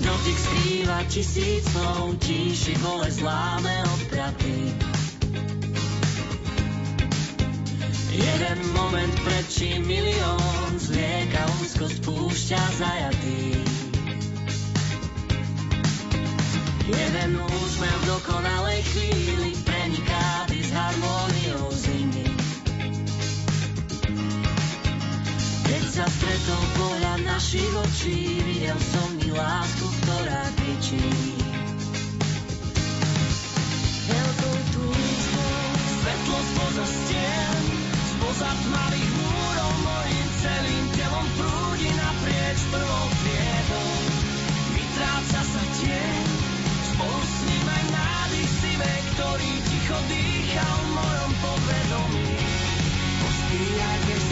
dotyk skrýva tisíc slov, tíši bolesť láme opraty. Jeden moment prečí milión, zlieka úzko spúšťa zajatý. Jeden úsmev dokonalej chvíli preniká s harmóniou sa stretol pohľad našich očí, videl som mi lásku, ktorá kričí. Veľkou túžbou, svetlo spoza stien, spoza tmavých múrov, mojim celým telom prúdi naprieč prvou triedou. Vytráca sa tieň, spolu s ním aj nádych sivé, ktorý ticho dýcha v mojom podvedomí. Pospíjaj týka,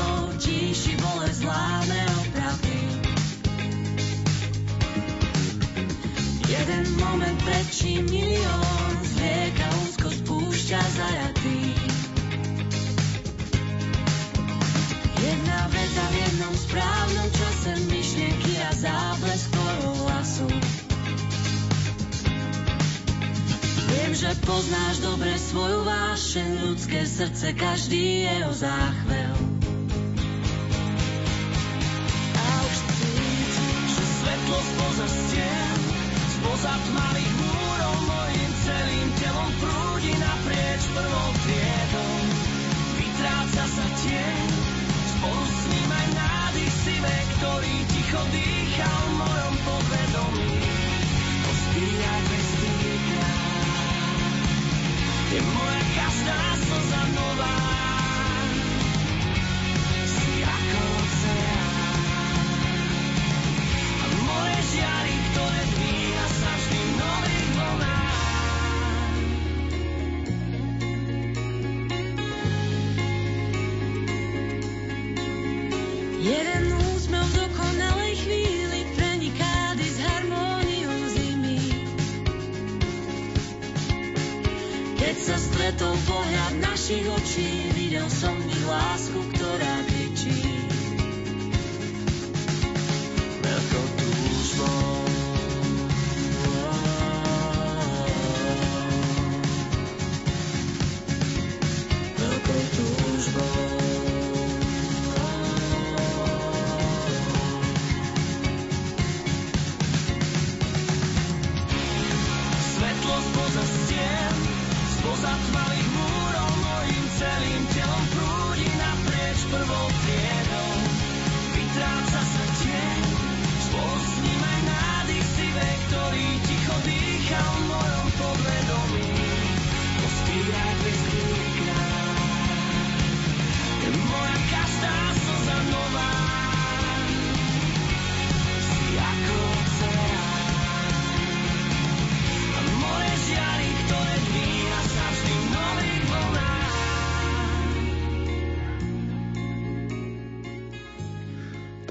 prečí milión, zlieka úzko spúšťa zajatý. Jedna veta v jednom správnom čase, myšlienky a záblesk tvojho hlasu. Viem, že poznáš dobre svoju vášeň, ľudské srdce, každý jeho záchvel. A už cítim, že svetlo spoza stien, spoza tmavých múrov, mojim celým telom prúdi naprieč prvou triedou. Vytráca sa tieň, spolu s ním aj nádych sivé, ktorý ticho dýcha v mojom podvedomí. Pospíjaj bez týka, je moja našich očí, videl som v nich lásku,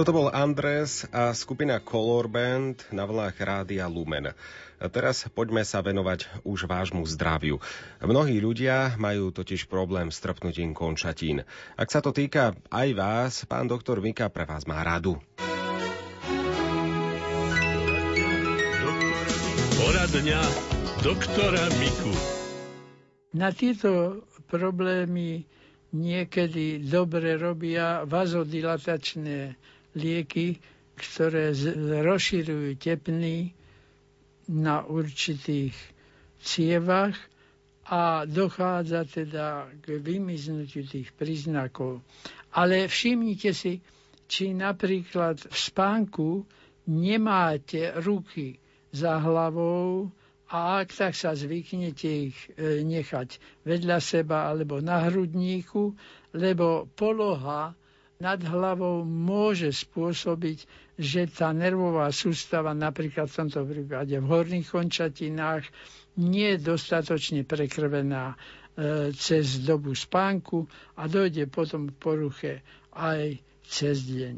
Toto bol Andres a skupina Color Band na vlnách Rádia Lumen. A teraz poďme sa venovať už vášmu zdraviu. Mnohí ľudia majú totiž problém s trpnutím končatín. Ak sa to týka aj vás, pán doktor Vika pre vás má radu. Poradňa doktora Miku. Na tieto problémy niekedy dobre robia vazodilatačné lieky, ktoré rozširujú tepny na určitých cievach a dochádza teda k vymiznutiu tých príznakov. Ale všimnite si, či napríklad v spánku nemáte ruky za hlavou a ak tak sa zvyknete ich e, nechať vedľa seba alebo na hrudníku, lebo poloha nad hlavou môže spôsobiť že tá nervová sústava napríklad v tomto prípade v horných končatinách nie je dostatočne prekrvená e, cez dobu spánku a dojde potom k poruche aj cez deň.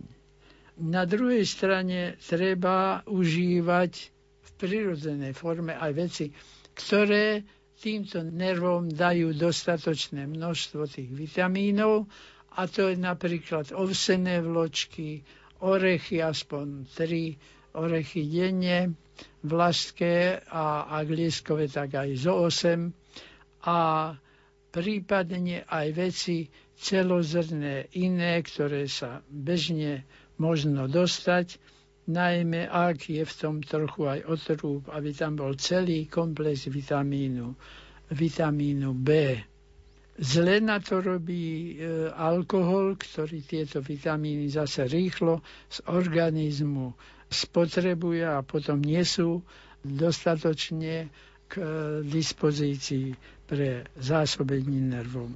Na druhej strane treba užívať v prirodzenej forme aj veci, ktoré týmto nervom dajú dostatočné množstvo tých vitamínov a to je napríklad ovsené vločky, orechy, aspoň 3 orechy denne, vlašské a ak lieskové, tak aj zo 8 a prípadne aj veci celozrné iné, ktoré sa bežne možno dostať, najmä ak je v tom trochu aj otrúb, aby tam bol celý komplex vitamínu, vitamínu B. Zle na to robí e, alkohol, ktorý tieto vitamíny zase rýchlo z organizmu spotrebuje a potom nie sú dostatočne k dispozícii pre zásobenie nervom.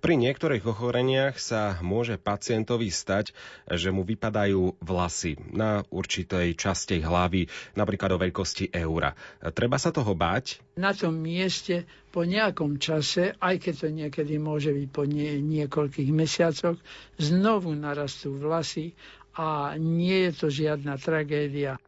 Pri niektorých ochoreniach sa môže pacientovi stať, že mu vypadajú vlasy na určitej časti hlavy, napríklad o veľkosti eura. Treba sa toho báť? Na tom mieste po nejakom čase, aj keď to niekedy môže byť po nie, niekoľkých mesiacoch, znovu narastú vlasy a nie je to žiadna tragédia.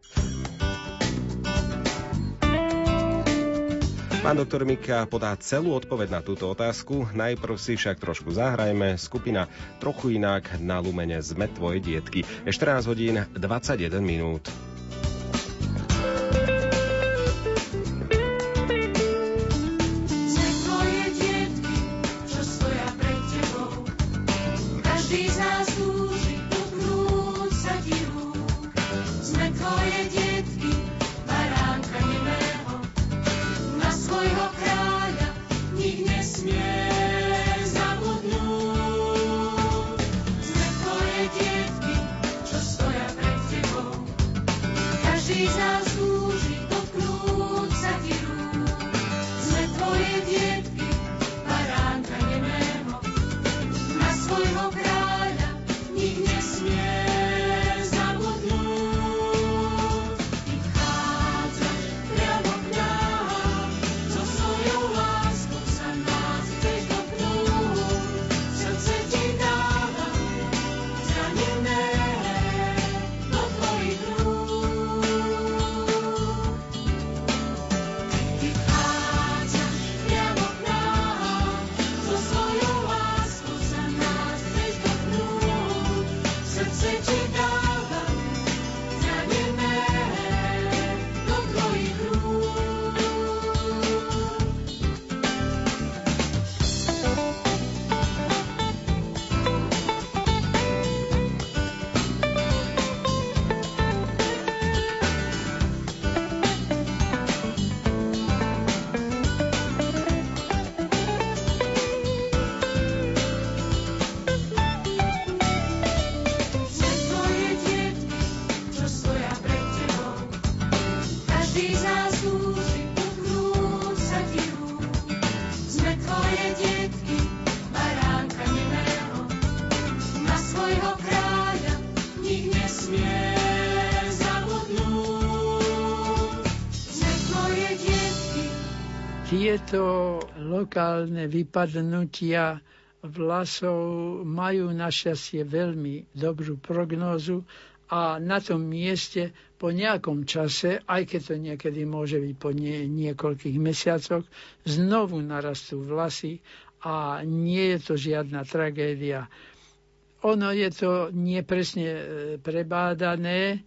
Pán doktor Mika podá celú odpoveď na túto otázku, najprv si však trošku zahrajme. Skupina Trochu inak na Lumene sme tvoje dietky. Je 14 hodín 21 minút. full of Tieto lokálne vypadnutia vlasov majú našťastie veľmi dobrú prognózu a na tom mieste po nejakom čase, aj keď to niekedy môže byť po nie, niekoľkých mesiacoch, znovu narastú vlasy a nie je to žiadna tragédia. Ono je to nepresne e, prebádané,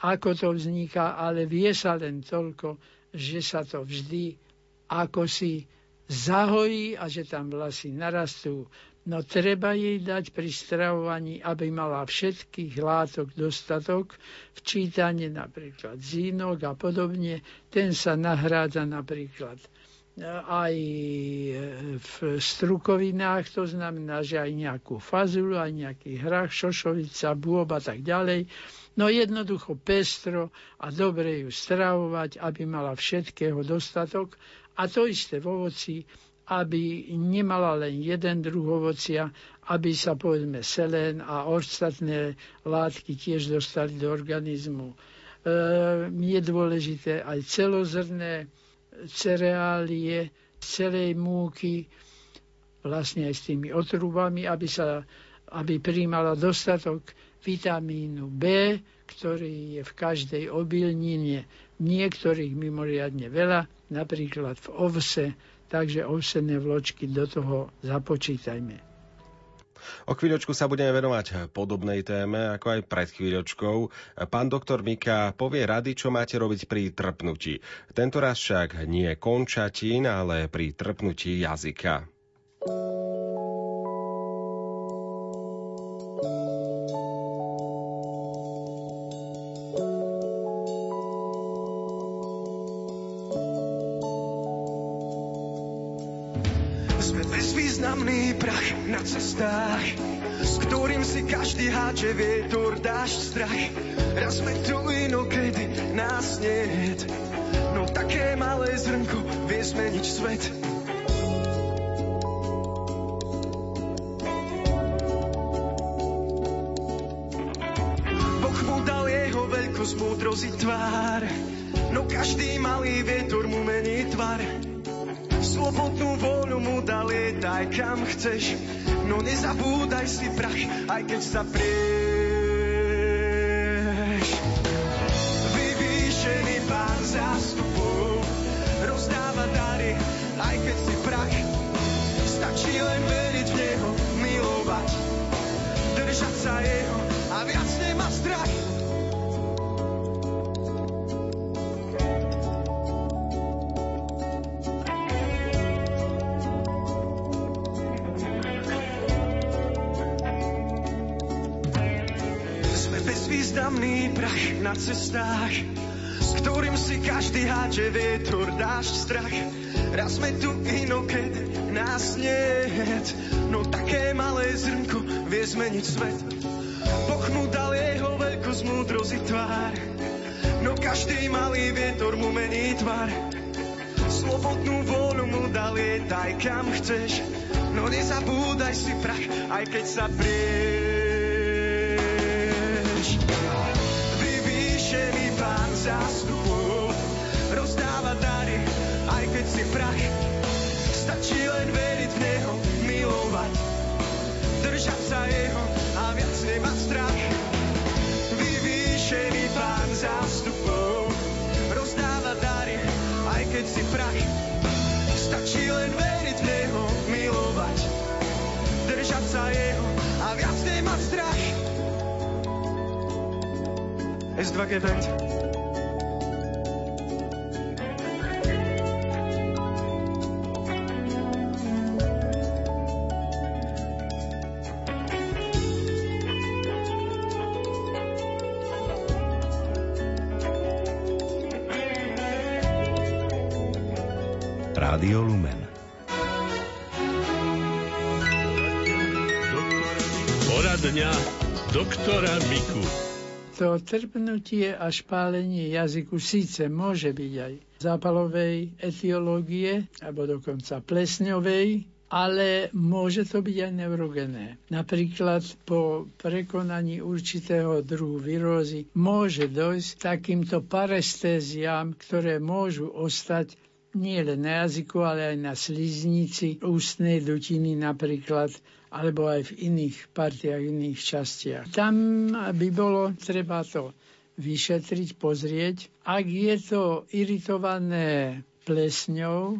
ako to vzniká, ale vie sa len toľko, že sa to vždy ako si zahojí a že tam vlasy narastú. No treba jej dať pri stravovaní, aby mala všetkých látok dostatok, včítanie napríklad zínok a podobne. Ten sa nahrádza napríklad e, aj e, v strukovinách, to znamená, že aj nejakú fazulu, aj nejaký hrach, šošovica, bôb a tak ďalej. No jednoducho pestro a dobre ju stravovať, aby mala všetkého dostatok a to isté v ovoci aby nemala len jeden druh ovocia, aby sa povedzme selen a ostatné látky tiež dostali do organizmu. E, je dôležité aj celozrné cereálie, celej múky, vlastne aj s tými otrubami, aby, sa, aby príjmala dostatok vitamínu B, ktorý je v každej obilnine, niektorých mimoriadne veľa, napríklad v ovse, takže ovsené vločky do toho započítajme. O chvíľočku sa budeme venovať podobnej téme, ako aj pred chvíľočkou. Pán doktor Mika povie rady, čo máte robiť pri trpnutí. Tento raz však nie končatín, ale pri trpnutí jazyka. Každý háče vietor, dáš strach. Raz sme tu inokedy, nás nie no také malé zrnko vie zmeniť svet. Boh mu dal jeho veľkosť, múdrosť tvár, no každý malý vietor mu mení tvár. Slobodnú voľu mu dal, daj kam chceš, No nezabúdaj si prach, aj keď sa prieš. Bezvýznamný prach na cestách, s ktorým si každý háče vietor, dáš strach. Raz sme tu inokedy, nás niet, no také malé zrnko vie zmeniť svet. Boh mu dal jeho veľkosť, múdrosť tvár, no každý malý vietor mu mení tvár. Slobodnú vôľu mu dal, daj kam chceš, no nezabúdaj si prach, aj keď sa prie prach. Stačí len veriť v Neho, milovať, držať sa Jeho a viac nemať strach. S2G Rádio Lumen. Poradňa doktora Miku. To trpnutie a špálenie jazyku síce môže byť aj zápalovej etiológie, alebo dokonca plesňovej, ale môže to byť aj neurogené. Napríklad po prekonaní určitého druhu virózy môže dojsť takýmto parestéziám, ktoré môžu ostať nie len na jazyku, ale aj na sliznici ústnej dutiny napríklad, alebo aj v iných partiách, iných častiach. Tam by bolo treba to vyšetriť, pozrieť. Ak je to iritované plesňou,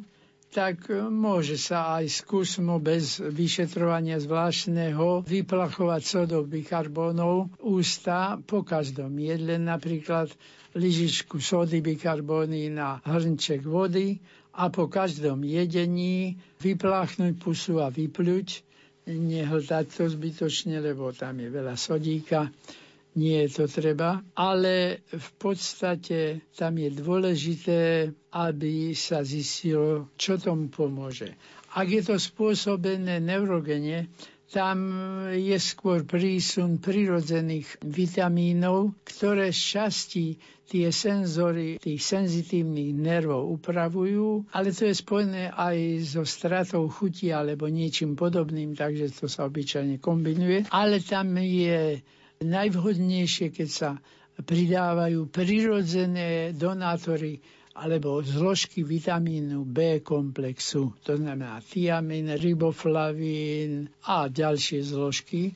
tak môže sa aj skúsmo bez vyšetrovania zvláštneho vyplachovať sodov bikarbónov ústa. Po každom jedle, napríklad lyžičku sody bikarbóny na hrnček vody a po každom jedení vypláchnuť pusu a vypľuť, nehltať to zbytočne, lebo tam je veľa sodíka, nie je to treba, ale v podstate tam je dôležité, aby sa zistilo, čo tomu pomôže. Ak je to spôsobené neurogene, tam je skôr prísun prirodzených vitamínov, ktoré z časti tie senzory tých senzitívnych nervov upravujú, ale to je spojené aj so stratou chuti alebo niečím podobným, takže to sa obyčajne kombinuje. Ale tam je najvhodnejšie, keď sa pridávajú prirodzené donátory alebo zložky vitamínu B komplexu, to znamená tiamin, riboflavín a ďalšie zložky,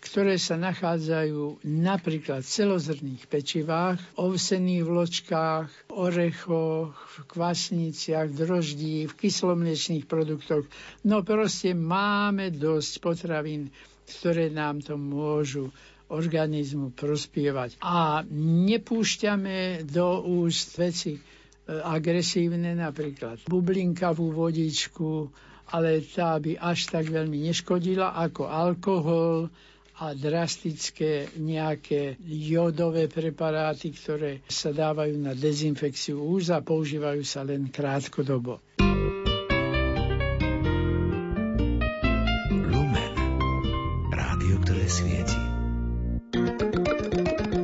ktoré sa nachádzajú napríklad v celozrných pečivách, ovsených vločkách, orechoch, v kvasniciach, droždí, v kyslomliečných produktoch. No proste máme dosť potravín, ktoré nám to môžu organizmu prospievať. A nepúšťame do úst veci, agresívne, napríklad bublinkavú vodičku, ale tá by až tak veľmi neškodila ako alkohol a drastické nejaké jodové preparáty, ktoré sa dávajú na dezinfekciu úz a používajú sa len krátkodobo. Lumen. Rádio, ktoré svieti.